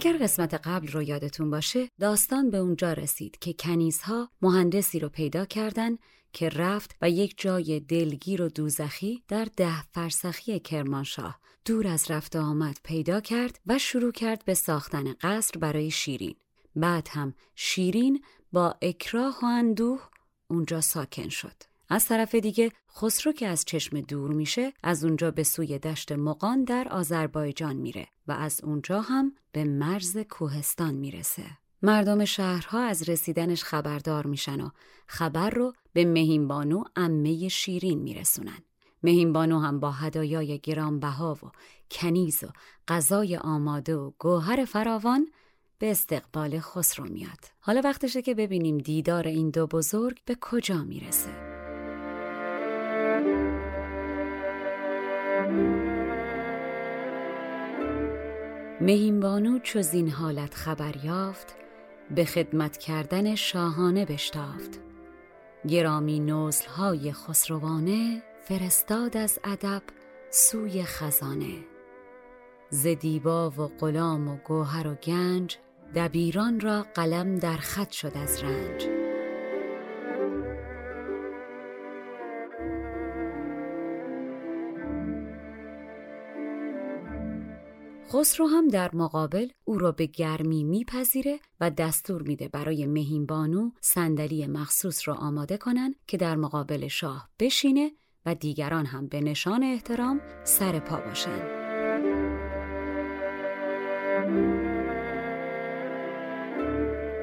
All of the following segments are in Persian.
اگر قسمت قبل رو یادتون باشه داستان به اونجا رسید که کنیزها مهندسی رو پیدا کردن که رفت و یک جای دلگیر و دوزخی در ده فرسخی کرمانشاه. دور از رفت آمد پیدا کرد و شروع کرد به ساختن قصر برای شیرین. بعد هم شیرین با اکراه و اندوه اونجا ساکن شد. از طرف دیگه خسرو که از چشم دور میشه از اونجا به سوی دشت مقان در آذربایجان میره و از اونجا هم به مرز کوهستان می‌رسه. مردم شهرها از رسیدنش خبردار میشن و خبر رو به مهینبانو امه شیرین میرسونن. مهینبانو هم با هدایای گرانبها و کنیز و غذای آماده و گوهر فراوان به استقبال خسرو میاد. حالا وقتشه که ببینیم دیدار این دو بزرگ به کجا می‌رسه. مهینبانو چو زین حالت خبر یافت به خدمت کردن شاهانه بشتافت. گرامی نزلهای خسروانه فرستاد از ادب سوی خزانه. ز دیبا و غلام و گوهر و گنج دبیران را قلم در خط شد از رنج. خسرو هم در مقابل او را به گرمی میپذیره و دستور میده برای مهین بانو صندلی مخصوص را آماده کنن که در مقابل شاه بشینه و دیگران هم به نشان احترام سر پا باشن.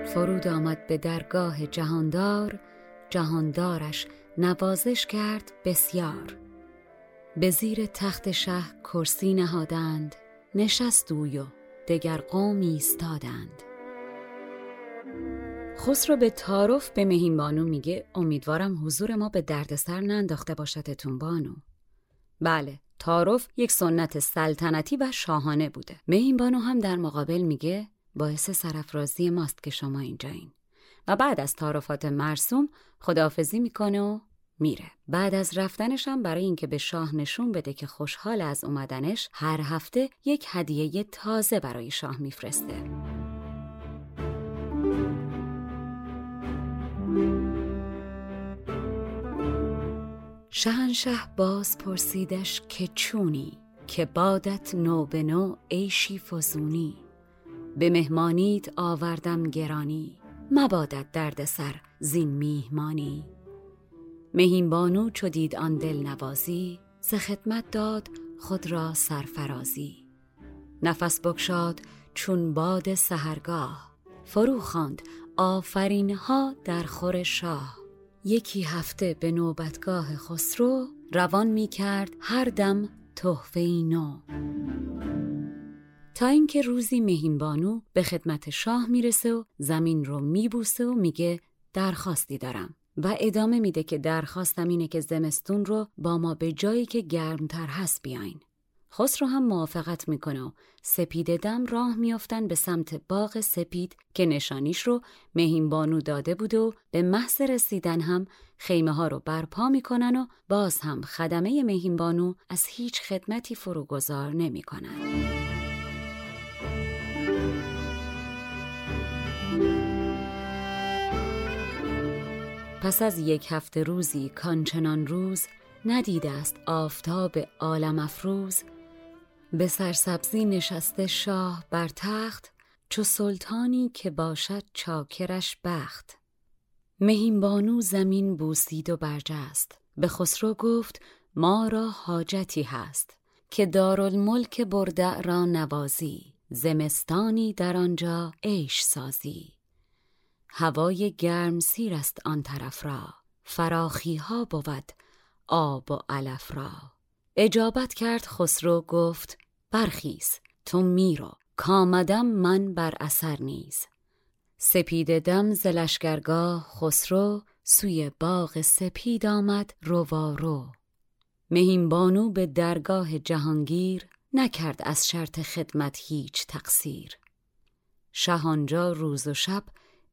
فرود آمد به درگاه جهاندار جهاندارش نوازش کرد بسیار به زیر تخت شه کرسی نهادند نشست اوی و دگر قومی ایستادند. خسرو به تعارف به مهین بانو میگه امیدوارم حضور ما به دردسر ننداخته باشدتون بانو. بله تعارف یک سنت سلطنتی و شاهانه بوده. مهین بانو هم در مقابل میگه باعث سرفرازی ماست که شما اینجایین. و بعد از تعارفات مرسوم خداحافظی می‌کنه و میره. بعد از رفتنشم برای اینکه به شاه نشون بده که خوشحال از اومدنش هر هفته یک هدیه تازه برای شاه میفرسته. شهنشه باز پرسیدش که چونی؟ که بادت نو به نو عیشی فزونی به مهمانیت آوردم گرانی. مبادت درد سر زین میهمانی. مهین بانو چو دید آن دل نوازی ز خدمت داد خود را سرفرازی. نفس بگشاد چون باد سهرگاه فرو خواند آفرین ها در خور شاه. یکی هفته به نوبتگاه خسرو روان می کرد هر دم تحفه نو. تا اینکه روزی مهینبانو به خدمت شاه می‌رسه و زمین رو میبوسه و میگه درخواستی دارم. و ادامه میده که درخواستم اینه که زمستون رو با ما به جایی که گرمتر هست بیاین. خسرو هم موافقت می‌کنه و سپید دم راه میافتن به سمت باغ سپید که نشانیش رو مهین بانو داده بود و به محض رسیدن هم خیمه ها رو برپا می‌کنن و باز هم خدمه مهین بانو از هیچ خدمتی فروگذار نمی‌کنن. پس از یک هفته روزی کانچنان روز ندیده است آفتاب عالم افروز. به سرسبزی نشسته شاه بر تخت چو سلطانی که باشد چاکرش بخت. مهین زمین بوسید و برجست. به خسرو گفت ما را حاجتی هست که دارالملک بردع را نوازی زمستانی در آنجا عیش سازی. هوای گرم سیر است آن طرف را. فراخی ها بود آب و علف را. اجابت کرد خسرو گفت برخیز تو میرو کامدم من بر اثر نیز. سپید دم ز لشکرگاه خسرو سوی باغ سپید آمد روارو مهین بانو به درگاه جهانگیر نکرد از شرط خدمت هیچ تقصیر. شهانجا روز و شب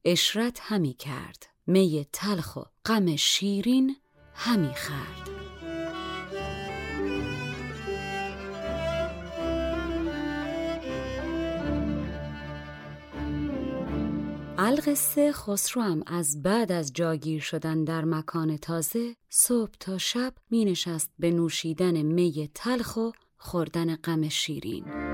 اشرت همی کرد. می تلخ و غم شیرین همی خرد القصه خسرو هم از بعد از جاگیر شدن در مکان تازه صبح تا شب می نشست به نوشیدن می تلخ و خوردن غم شیرین.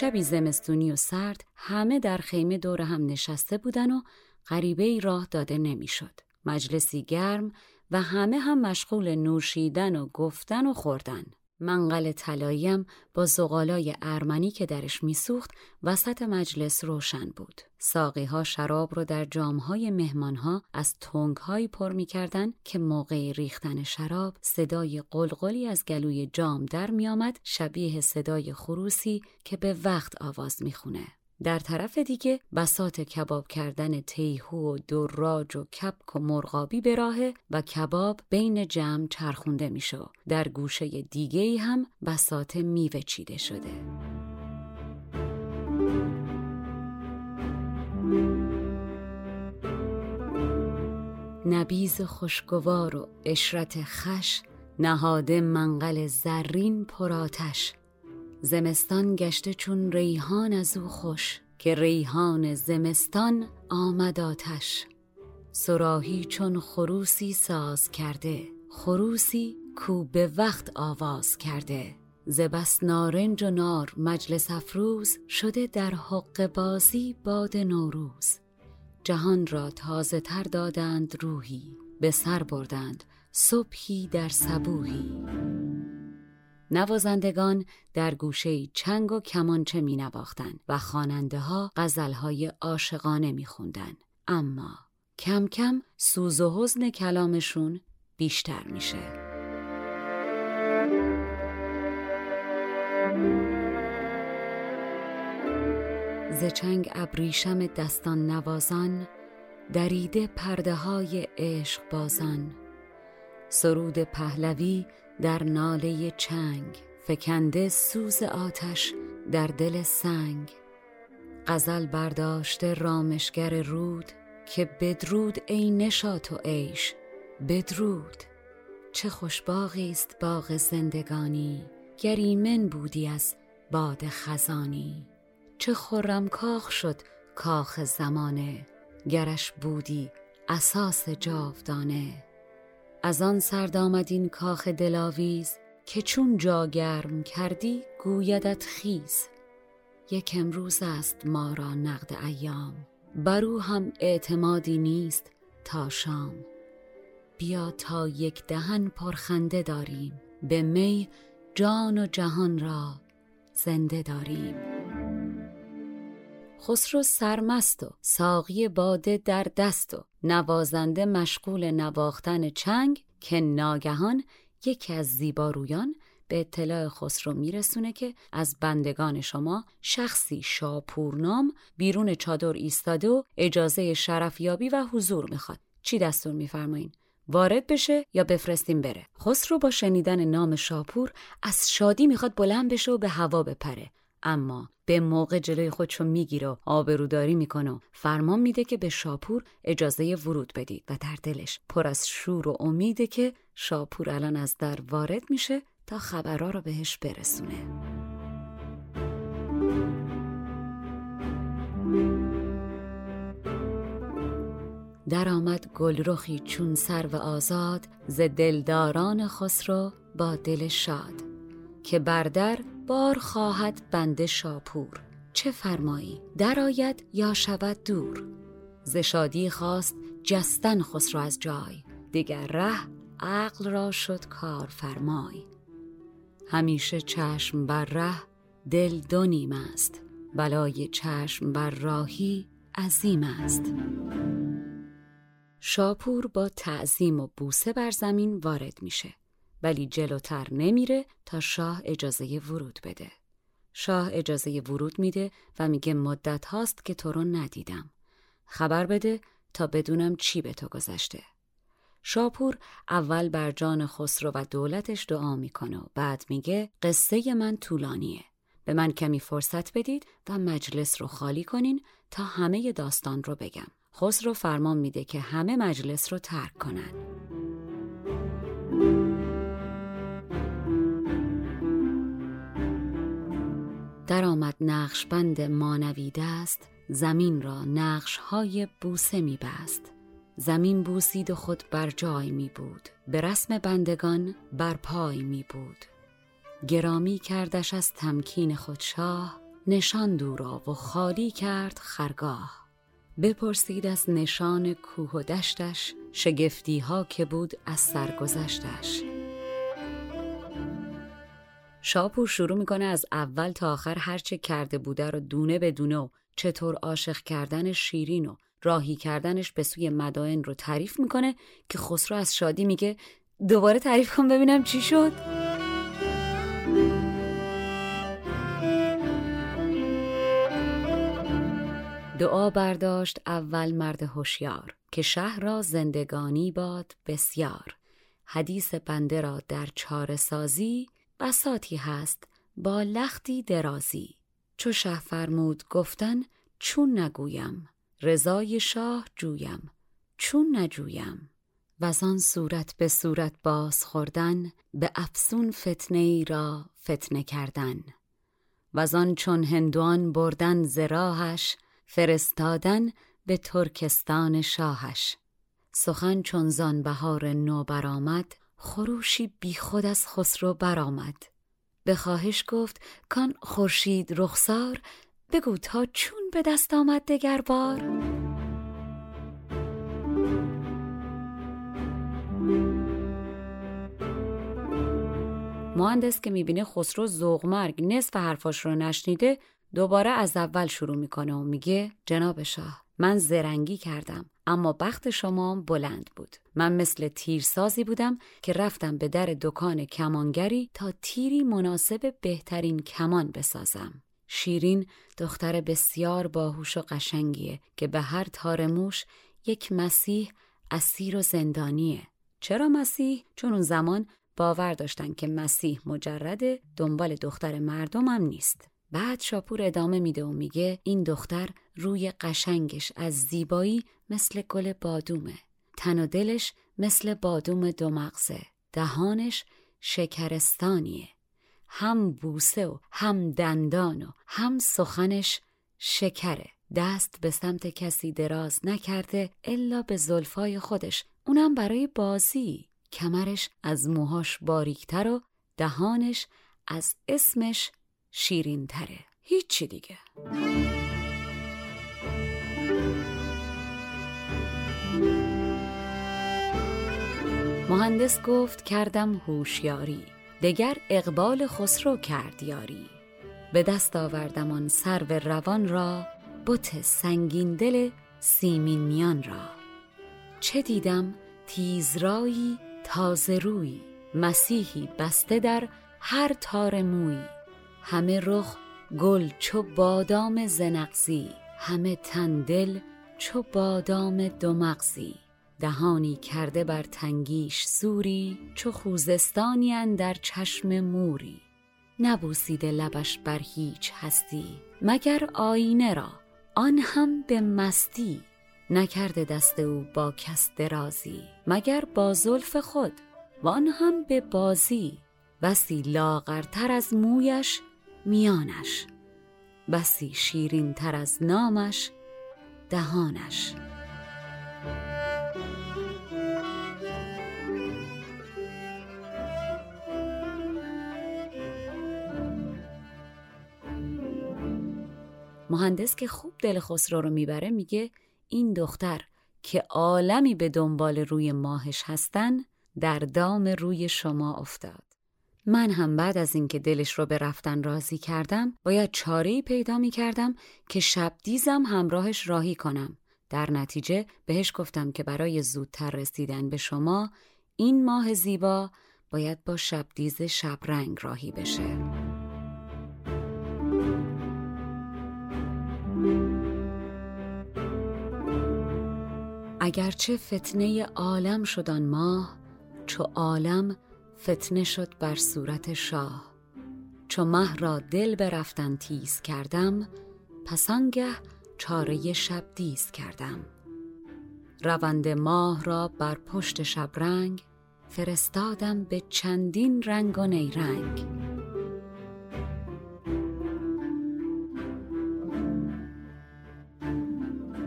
شبی زمستونی و سرد همه در خیمه دور هم نشسته بودن و غریبه ای راه داده نمی‌شد. مجلسی گرم و همه هم مشغول نوشیدن و گفتن و خوردن. منقل طلاییم با زغالای ارمنی که درش میسوخت وسط مجلس روشن بود. ساقی ها شراب رو در جامهای مهمانها از تنگهایی پر می‌کردن که موقع ریختن شراب صدای قلقلی از گلوی جام در میآمد شبیه صدای خروسی که به وقت آواز می‌خونه. در طرف دیگه بسات کباب کردن تیهو و دراج و کپک و مرغابی به راهه و کباب بین جمع چرخونده میشه. در گوشه دیگه هم بسات میوه چیده شده. نبیز خوشگوار و اشرت خش نهاده منقل زرین پراتش زمستان گشته چون ریحان از او خوش که ریحان زمستان آمد آتش. سراهی چون خروسی ساز کرده خروسی کو به وقت آواز کرده. زبس نارنج و نار مجلس افروز شده در حق بازی باد نوروز. جهان را تازه تر دادند روحی به سر بردند صبحی در صبوهی نوازندگان در گوشه چنگ و کمانچه می نواختن و خواننده ها غزلهای عاشقانه می خوندن. اما کم کم سوز و حزن کلامشون بیشتر میشه. ز چنگ ابریشم دستان نوازان دریده پرده های عشق بازان سرود پهلوی در ناله چنگ فکنده سوز آتش در دل سنگ. غزل برداشته رامشگر رود که بدرود ای نشاط و عیش بدرود. چه خوش باغی است باغ زندگانی گر ایمن بودی از باد خزانی. چه خرم کاخ شد کاخ زمانه گرش بودی اساس جاودانه. از آن سرد آمد این کاخ دلاویز که چون جا گرم کردی گویدت خیز. یک امروز است ما را نقد ایام برو هم اعتمادی نیست تا شام. بیا تا یک دهن پرخنده داریم به می جان و جهان را زنده داریم. خسرو سرمست و ساقی باده در دست و نوازنده مشغول نواختن چنگ که ناگهان یکی از زیبارویان به اطلاع خسرو میرسونه که از بندگان شما شخصی شاپورنام بیرون چادر ایستاده و اجازه شرفیابی و حضور می‌خواد. چی دستور میفرمایین؟ وارد بشه یا بفرستیم بره؟ خسرو با شنیدن نام شاپور از شادی می‌خواد بلند بشه و به هوا بپره. اما به موقع جلوی خودشو می‌گیره و آبروداری می‌کنه و فرمان میده که به شاپور اجازه ورود بدید و در دلش پر از شور و امیده که شاپور الان از در وارد میشه تا خبرها رو بهش برسونه. در آمد گلرخی چون سر و آزاد ز دلداران خسرو با دل شاد. که بردر بار خواهد بنده شاپور. چه فرمایی؟ درآید یا شود دور؟ ز شادی خواست جستن خسرو از جای. دیگر ره عقل را شد کار فرمای. همیشه چشم بر ره دل دو نیم است. بلای چشم بر راهی عظیم است. شاپور با تعظیم و بوسه بر زمین وارد میشه. ولی جلوتر نمیره تا شاه اجازه ورود بده. شاه اجازه ورود میده و میگه مدت هاست که تو رو ندیدم. خبر بده تا بدونم چی به تو گذشته. شاپور اول بر جان خسرو و دولتش دعا می‌کنه و بعد میگه قصه من طولانیه. به من کمی فرصت بدید و مجلس رو خالی کنین تا همه داستان رو بگم. خسرو فرمان میده که همه مجلس رو ترک کنن. در آمد نقش بند مانوی دست زمین را نقش های بوسه می بست زمین بوسید و خود بر جای می بود به رسم بندگان بر پای می بود گرامی کردش از تمکین خود شاه نشان دورا و خالی کرد خرگاه. بپرسید از نشان کوه و دشتش شگفتی ها که بود از سرگذشتش. شاپور شروع می‌کنه از اول تا آخر هرچه کرده بوده رو دونه به دونه و چطور عاشق کردن شیرین و راهی کردنش به سوی مدائن رو تعریف می‌کنه که خسرو از شادی میگه دوباره تعریف کن ببینم چی شد. دعا برداشت اول مرد هوشیار که شهر را زندگانی باد بسیار. حدیث بنده را در چاره سازی بساتی هست با لختی درازی. چو شه فرمود گفتن چون نگویم. رضای شاه جویم. چون نجویم. و آن صورت به صورت باز خوردن به افسون فتنه ای را فتنه کردن. و آن چون هندوان بردن زراحش فرستادن به ترکستان شاهش. سخن چون زان بهار نو برآمد خروشی بیخود از خسرو برآمد. به خواهش گفت کان خورشید رخسار بگو تا چون به دست آمد دگر بار مهندس که می‌بینه خسرو زوغمرگ نصف حرفاش رو نشنیده دوباره از اول شروع می‌کنه و میگه جناب شاه من زرنگی کردم. اما بخت شما بلند بود. من مثل تیرسازی بودم که رفتم به در دکان کمانگری تا تیری مناسب بهترین کمان بسازم. شیرین دختر بسیار باهوش و قشنگیه که به هر تار موش یک مسیح اسیر و زندانیه. چرا مسیح؟ چون اون زمان باور داشتن که مسیح مجرد دنبال دختر مردمم نیست. بعد شاپور ادامه میده و میگه این دختر روی قشنگش از زیبایی مثل گل بادومه. تن و دلش مثل بادوم دو مغزه. دهانش شکرستانیه. هم بوسه و هم دندان و هم سخنش شکره. دست به سمت کسی دراز نکرده الا به زلفای خودش. اونم برای بازی. کمرش از موهاش باریکتر و دهانش از اسمش شیرین تره هیچی دیگه. مهندس گفت کردم هوشیاری. دگر اقبال خسرو کرد یاری. به دست آوردم آن سرو روان را بت سنگین دل سیمین میان را. چه دیدم؟ تیزرایی تازه روی. مسیحی بسته در هر تار موی. همه رخ گل چو بادام زنقزی همه تندل چو بادام دو مغزی دهانی کرده بر تنگیش سوری چو خوزستانی در چشم موری. نبوسیده لبش بر هیچ هستی مگر آینه را آن هم به مستی. نکرده دست او با کس درازی مگر با زلف خود وان هم به بازی. بسی لاغرتر از مویش میانش بسی شیرین تر از نامش دهانش. مهندس که خوب دل خسرو رو می‌بره میگه این دختر که عالمی به دنبال روی ماهش هستن در دام روی شما افتاد. من هم بعد از اینکه دلش رو به رفتن راضی کردم باید چاره پیدا می کردم که شب دیزم همراهش راهی کنم. در نتیجه بهش گفتم که برای زودتر رسیدن به شما این ماه زیبا باید با شبدیز شبرنگ راهی بشه. اگرچه فتنه عالم شدن ماه چو عالم فتنه شد بر صورت شاه. چو مه را دل برفتن تیز کردم پس آنگه چاره شب دیز کردم. روند ماه را بر پشت شبرنگ فرستادم به چندین رنگ و نیرنگ.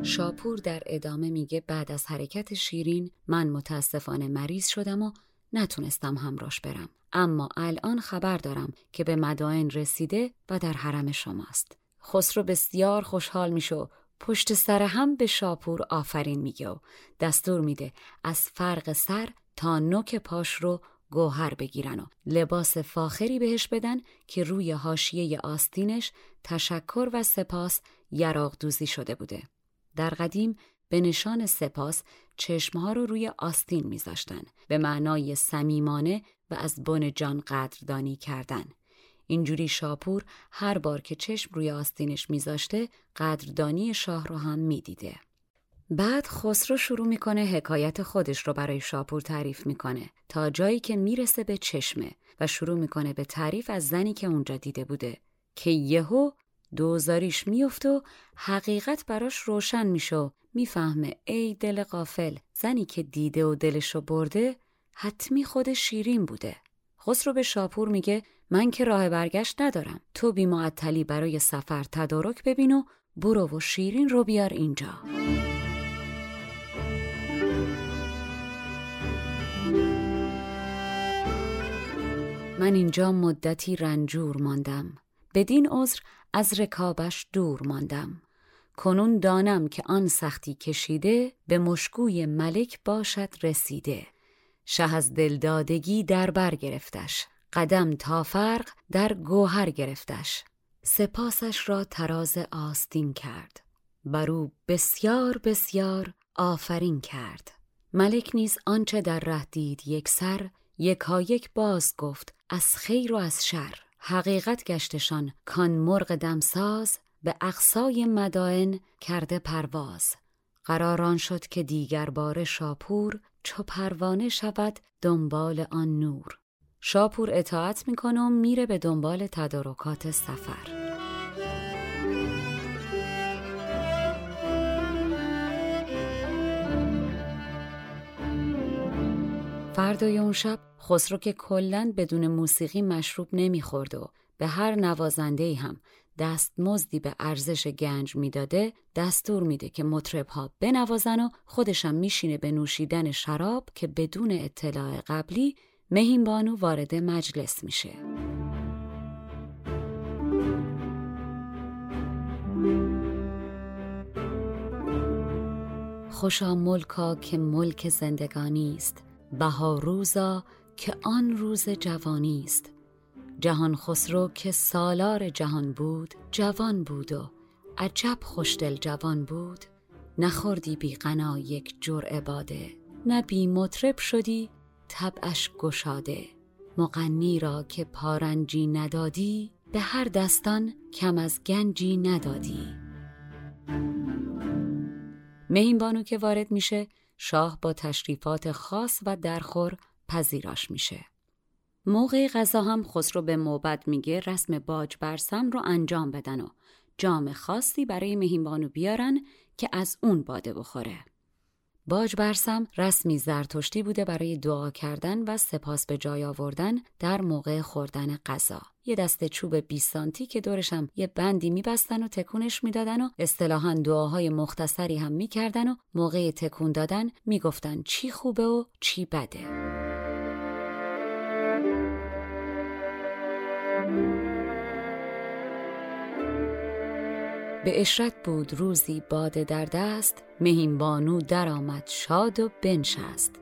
شاپور در ادامه میگه بعد از حرکت شیرین من متاسفانه مریض شدم و نتونستم همراش برم اما الان خبر دارم که به مدائن رسیده و در حرم شماست خسرو بسیار خوشحال میشه پشت سر هم به شاپور آفرین میگه و دستور میده از فرق سر تا نوک پاش رو گوهر بگیرن و لباس فاخری بهش بدن که روی حاشیه آستینش تشکر و سپاس یراق دوزی شده بوده. در قدیم به نشان سپاس چشمها رو روی آستین میذاشتن به معنای صمیمانه و از بن جان قدردانی کردن. اینجوری شاپور هر بار که چشم روی آستینش میذاشته قدردانی شاه رو هم می‌دیده. بعد خسرو شروع می‌کنه حکایت خودش رو برای شاپور تعریف می‌کنه تا جایی که می‌رسه به چشمه و شروع می‌کنه به تعریف از زنی که اونجا دیده بوده که یهو دوزاریش میفت و حقیقت براش روشن میشه می‌فهمه ای دل قافل زنی که دیده و دلشو برده حتمی خود شیرین بوده. خسرو به شاپور میگه من که راه برگشت ندارم. تو بی معطلی برای سفر تدارک ببین و برو و شیرین رو بیار اینجا. من اینجا مدتی رنجور ماندم. بدین عذر از رکابش دور ماندم. کنون دانم که آن سختی کشیده به مشکوی ملک باشد رسیده. شه از دلدادگی در بر گرفتش قدم تا فرق در گوهر گرفتش. سپاسش را تراز آستین کرد برو بسیار بسیار آفرین کرد. ملک نیز آنچه در ره دید یک سر یکایک باز گفت از خیر و از شر. حقیقت گشتشان کان مرغ دمساز به اقصای مدائن کرده پرواز. قراران شد که دیگر بار شاپور چو پروانه شود دنبال آن نور. شاپور اطاعت می‌کنه و میره به دنبال تدارکات سفر. فردای اون شب خسرو که کلا بدون موسیقی مشروب نمی‌خورد و به هر نوازنده هم دستمزدی به ارزش گنج می‌داده دستور میده که مطرب ها بنوازن و خودشم میشینه به نوشیدن شراب که بدون اطلاع قبلی مهین بانو وارد مجلس میشه. خوشا ملکا که ملک زندگانی است بهاروزا که آن روز جوانی است. جهان خسرو که سالار جهان بود جوان بود و عجب خوشدل جوان بود. نخوردی بی غنا یک جرعه باده نه بی مطرب شدی طبعش گشاده. مغنی را که پارنجی ندادی به هر دستان کم از گنجی ندادی. مهین بانو که وارد میشه شاه با تشریفات خاص و درخور پذیراش میشه موقع غذا هم خسرو به موبد میگه رسم باج برسم رو انجام بدن و جام خاصی برای مهینبانو بیارن که از اون باده بخوره. باج برسم رسمی زرتشتی بوده برای دعا کردن و سپاس به جای آوردن در موقع خوردن غذا. یه دسته چوب 20 سانتی که دورشم یه بندی میبستن و تکونش می‌دادن و اصطلاحا دعاهای مختصری هم می‌کردن و موقع تکون دادن می‌گفتن چی خوبه و چی بده. به اشرت بود روزی باده در دست مهین بانو درآمد شاد و بنشست.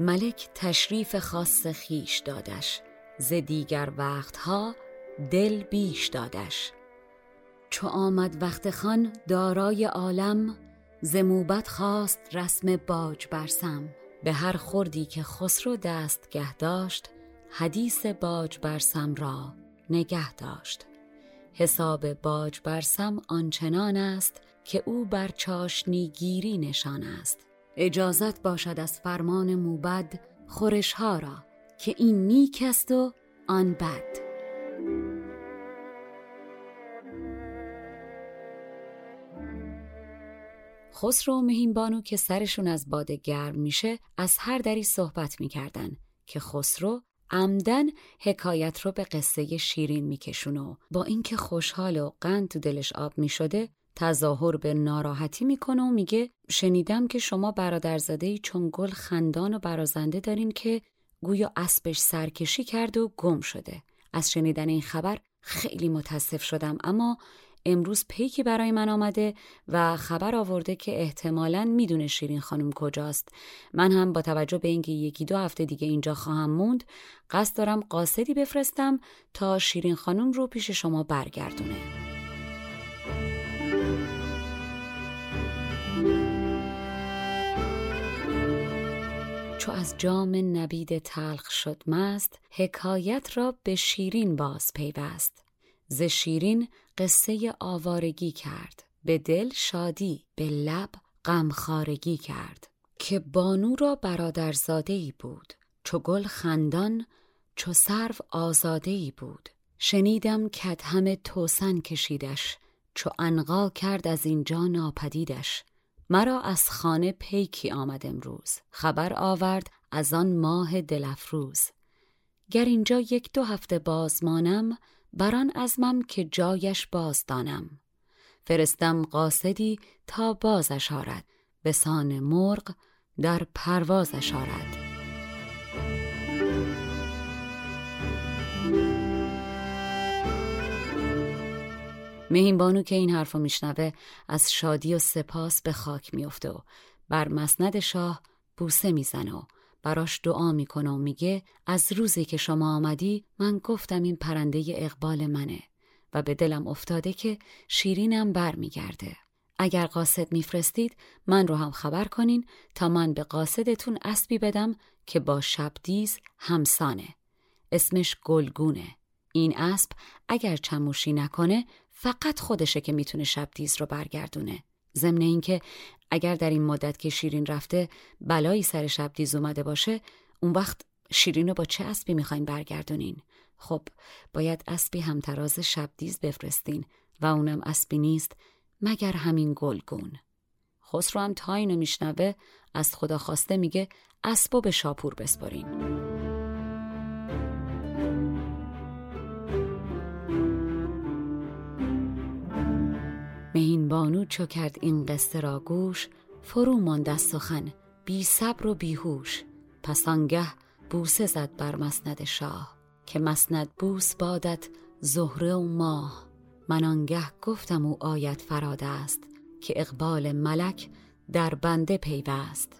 ملک تشریف خاص خیش دادش ز دیگر وقتها دل بیش دادش. چو آمد وقت خان دارای عالم ز موبت خواست رسم باج برسم به هر خوردی که خسرو دستگه داشت حدیث باج برسم را نگه داشت. حساب باج برسم آنچنان است که او بر چاشنی گیری نشان است. اجازت باشد از فرمان موبد خورشها را که این نیک است و آن بد. خسرو و مهین بانو که سرشون از باده گرم میشه از هر دری صحبت می‌کردن که خسرو عمدن حکایت رو به قصه شیرین میکشون و با اینکه خوشحال و قند تو دلش آب می‌شده تظاهر به ناراحتی می‌کنه و میگه شنیدم که شما برادرزاده چون گل خندان و برازنده دارین که گویا اسبش سرکشی کرد و گم شده. از شنیدن این خبر خیلی متاسف شدم اما امروز پیکی برای من آمده و خبر آورده که احتمالا می‌دونه شیرین خانم کجاست. من هم با توجه به اینکه یکی دو هفته دیگه اینجا خواهم موند قصد دارم قاصدی بفرستم تا شیرین خانم رو پیش شما برگردونه. چو از جام نبید تلخ شد مست حکایت را به شیرین باز پیوست. ز شیرین قصه آوارگی کرد. به دل شادی به لب غمخارگی کرد. که بانو را برادرزاده بود. چو گل خندان چو سرو آزاده ای بود. شنیدم همه توسن کشیدش. چو انقا کرد از اینجا ناپدیدش. مرا از خانه پیکی آمد امروز. خبر آورد از آن ماه دلفروز گر اینجا یک دو هفته بازمانم بران ازمم که جایش بازدانم فرستم قاصدی تا بازش آرد. به سان مرغ در پروازش آرد. مهین بانو که این حرفو میشنوه از شادی و سپاس به خاک میفته و بر مسند شاه بوسه می‌زنه و براش دعا می‌کنه و میگه از روزی که شما آمدی من گفتم این پرنده اقبال منه و به دلم افتاده که شیرینم بر میگرده. اگر قاصد میفرستید من رو هم خبر کنین تا من به قاصدتون اسبی بدم که با شبدیز همسانه. اسمش گلگونه. این اسب اگر چموشی نکنه فقط خودشه که می‌تونه شبدیز رو برگردونه. ضمن اینکه اگر در این مدت که شیرین رفته بلایی سر شب دیز اومده باشه اون وقت شیرین رو با چه اسبی می‌خواین برگردونین؟ خب باید اسبی همتراز شبدیز بفرستین و اونم اسبی نیست مگر همین گلگون. خسرو هم تا اینو میشنوه از خدا خواسته میگه اسبو به شاپور بسپارین بانو چو کرد این قصه را گوش فرو ماند از سخن بی صبر و بیهوش پس آنگه بوسه زد بر مسند شاه که مسند بوس بادت زهره و ماه. من آنگه گفتم او آیت فراد است که اقبال ملک در بنده پیوست.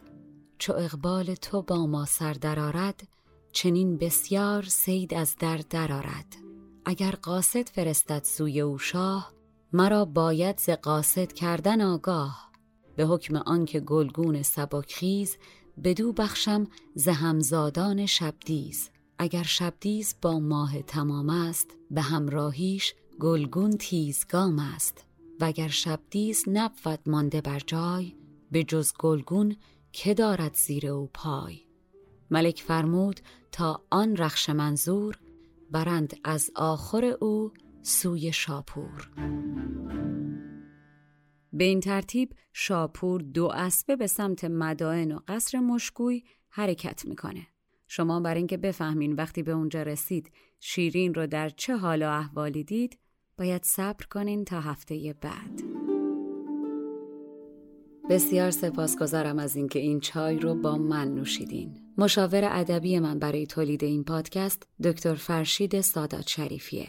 چو اقبال تو با ما سر درآرد چنین بسیار سید از در درآرد. اگر قاصد فرستد سوی او شاه مرا باید ز قاصد کردن آگاه. به حکم آنکه گلگون سبکخیز بدو بخشم ز همزادان شبدیز. اگر شبدیز با ماه تمام است به همراهیش گلگون تیزگام است. وگر شبدیز نبود مانده بر جای به جز گلگون که دارد زیر او پای. ملک فرمود تا آن رخش منظور برند از آخر او سوی شاپور به این ترتیب شاپور دو اسبه به سمت مدائن و قصر مشکوی حرکت می‌کنه شما برای اینکه بفهمین وقتی به اونجا رسید شیرین رو در چه حال و احوالی دید باید صبر کنین تا هفته بعد بسیار سپاسگزارم از اینکه این چای رو با من نوشیدین. مشاور ادبی من برای تولید این پادکست دکتر فرشید سادات شریفیه.